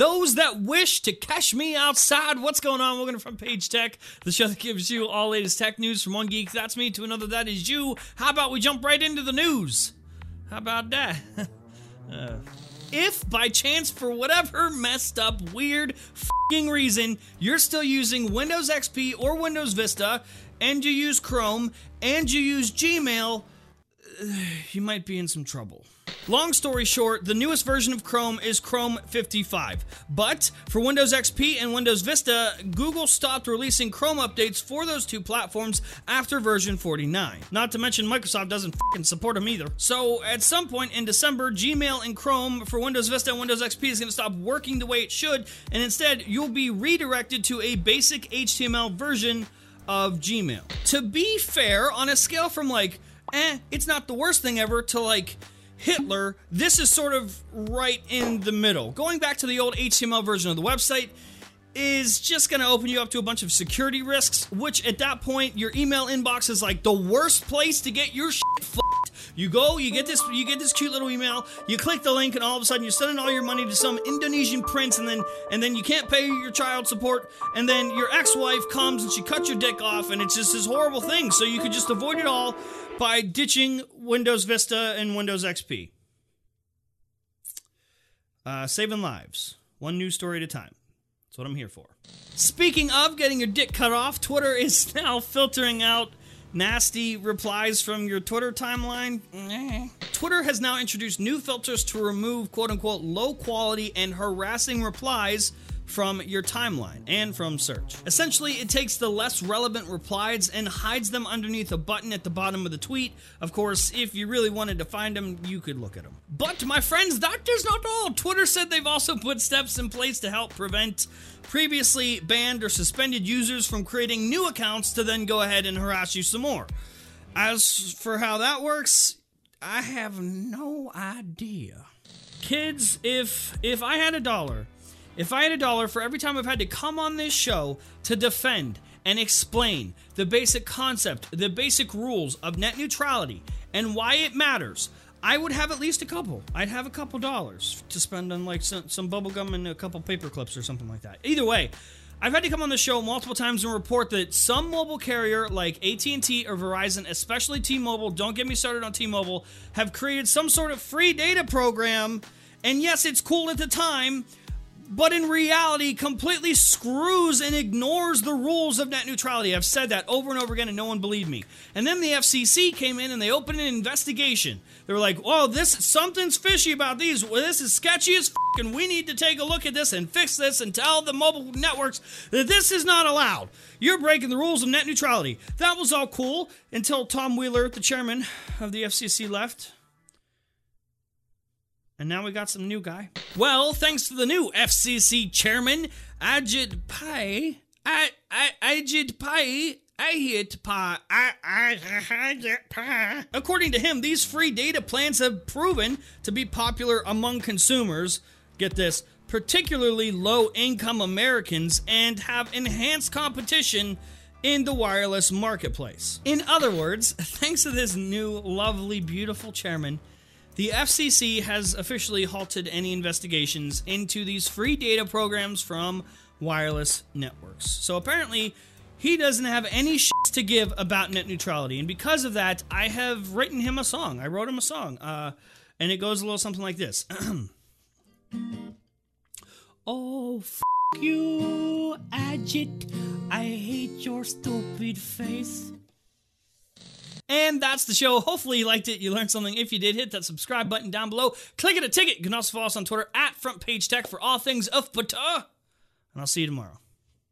those that wish to catch me outside. What's going on? Welcome to Front Page Tech, the show that gives you all latest tech news from one geek, that's me, to another, that is you. How about we jump right into the news? How about that? uh, if by chance, for whatever messed up, weird fing reason, you're still using Windows XP or Windows Vista, and you use Chrome, and you use Gmail, you might be in some trouble. Long story short, the newest version of Chrome is Chrome 55. But for Windows XP and Windows Vista, Google stopped releasing Chrome updates for those two platforms after version 49. Not to mention Microsoft doesn't support them either. So at some point in December, Gmail and Chrome for Windows Vista and Windows XP is going to stop working the way it should, and instead you'll be redirected to a basic HTML version of Gmail. To be fair, on a scale from like, eh, it's not the worst thing ever to like, Hitler, this is sort of right in the middle. Going back to the old HTML version of the website is just going to open you up to a bunch of security risks, which at that point your email inbox is like the worst place to get your shit. You go, you get this, you get this cute little email, you click the link, and all of a sudden you're sending all your money to some Indonesian prince, and then and then you can't pay your child support, and then your ex-wife comes and she cuts your dick off, and it's just this horrible thing. So you could just avoid it all by ditching Windows Vista and Windows XP. Uh, saving lives, one news story at a time. That's what I'm here for. Speaking of getting your dick cut off, Twitter is now filtering out nasty replies from your Twitter timeline. Twitter has now introduced new filters to remove quote unquote low quality and harassing replies from your timeline and from search. Essentially, it takes the less relevant replies and hides them underneath a button at the bottom of the tweet. Of course, if you really wanted to find them, you could look at them. But, my friends, that is not all. Twitter said they've also put steps in place to help prevent previously banned or suspended users from creating new accounts to then go ahead and harass you some more. As for how that works, I have no idea. Kids, if if I had a dollar if I had a dollar for every time I've had to come on this show to defend and explain the basic concept, the basic rules of net neutrality, and why it matters, I would have at least a couple. I'd have a couple dollars to spend on like some, some bubble gum and a couple paper clips or something like that. Either way, I've had to come on the show multiple times and report that some mobile carrier like AT&T or Verizon, especially T-Mobile, don't get me started on T-Mobile, have created some sort of free data program. And yes, it's cool at the time, but in reality completely screws and ignores the rules of net neutrality. I've said that over and over again and no one believed me. And then the FCC came in and they opened an investigation. They were like, "Oh, this something's fishy about these. Well, this is sketchy as f- and we need to take a look at this and fix this and tell the mobile networks that this is not allowed. You're breaking the rules of net neutrality." That was all cool until Tom Wheeler, the chairman of the FCC left and now we got some new guy. Well, thanks to the new FCC chairman, Ajit Pai. Ajit Pai. I hit pi. I, I, I get pi. According to him, these free data plans have proven to be popular among consumers. Get this, particularly low income Americans, and have enhanced competition in the wireless marketplace. In other words, thanks to this new, lovely, beautiful chairman, the FCC has officially halted any investigations into these free data programs from wireless networks. So apparently, he doesn't have any shit to give about net neutrality. And because of that, I have written him a song. I wrote him a song. Uh, and it goes a little something like this Oh, f you, Ajit. I hate your stupid face. And that's the show. Hopefully you liked it. You learned something. If you did, hit that subscribe button down below. Click it a ticket. You can also follow us on Twitter at Front Page Tech for all things of Pata. And I'll see you tomorrow.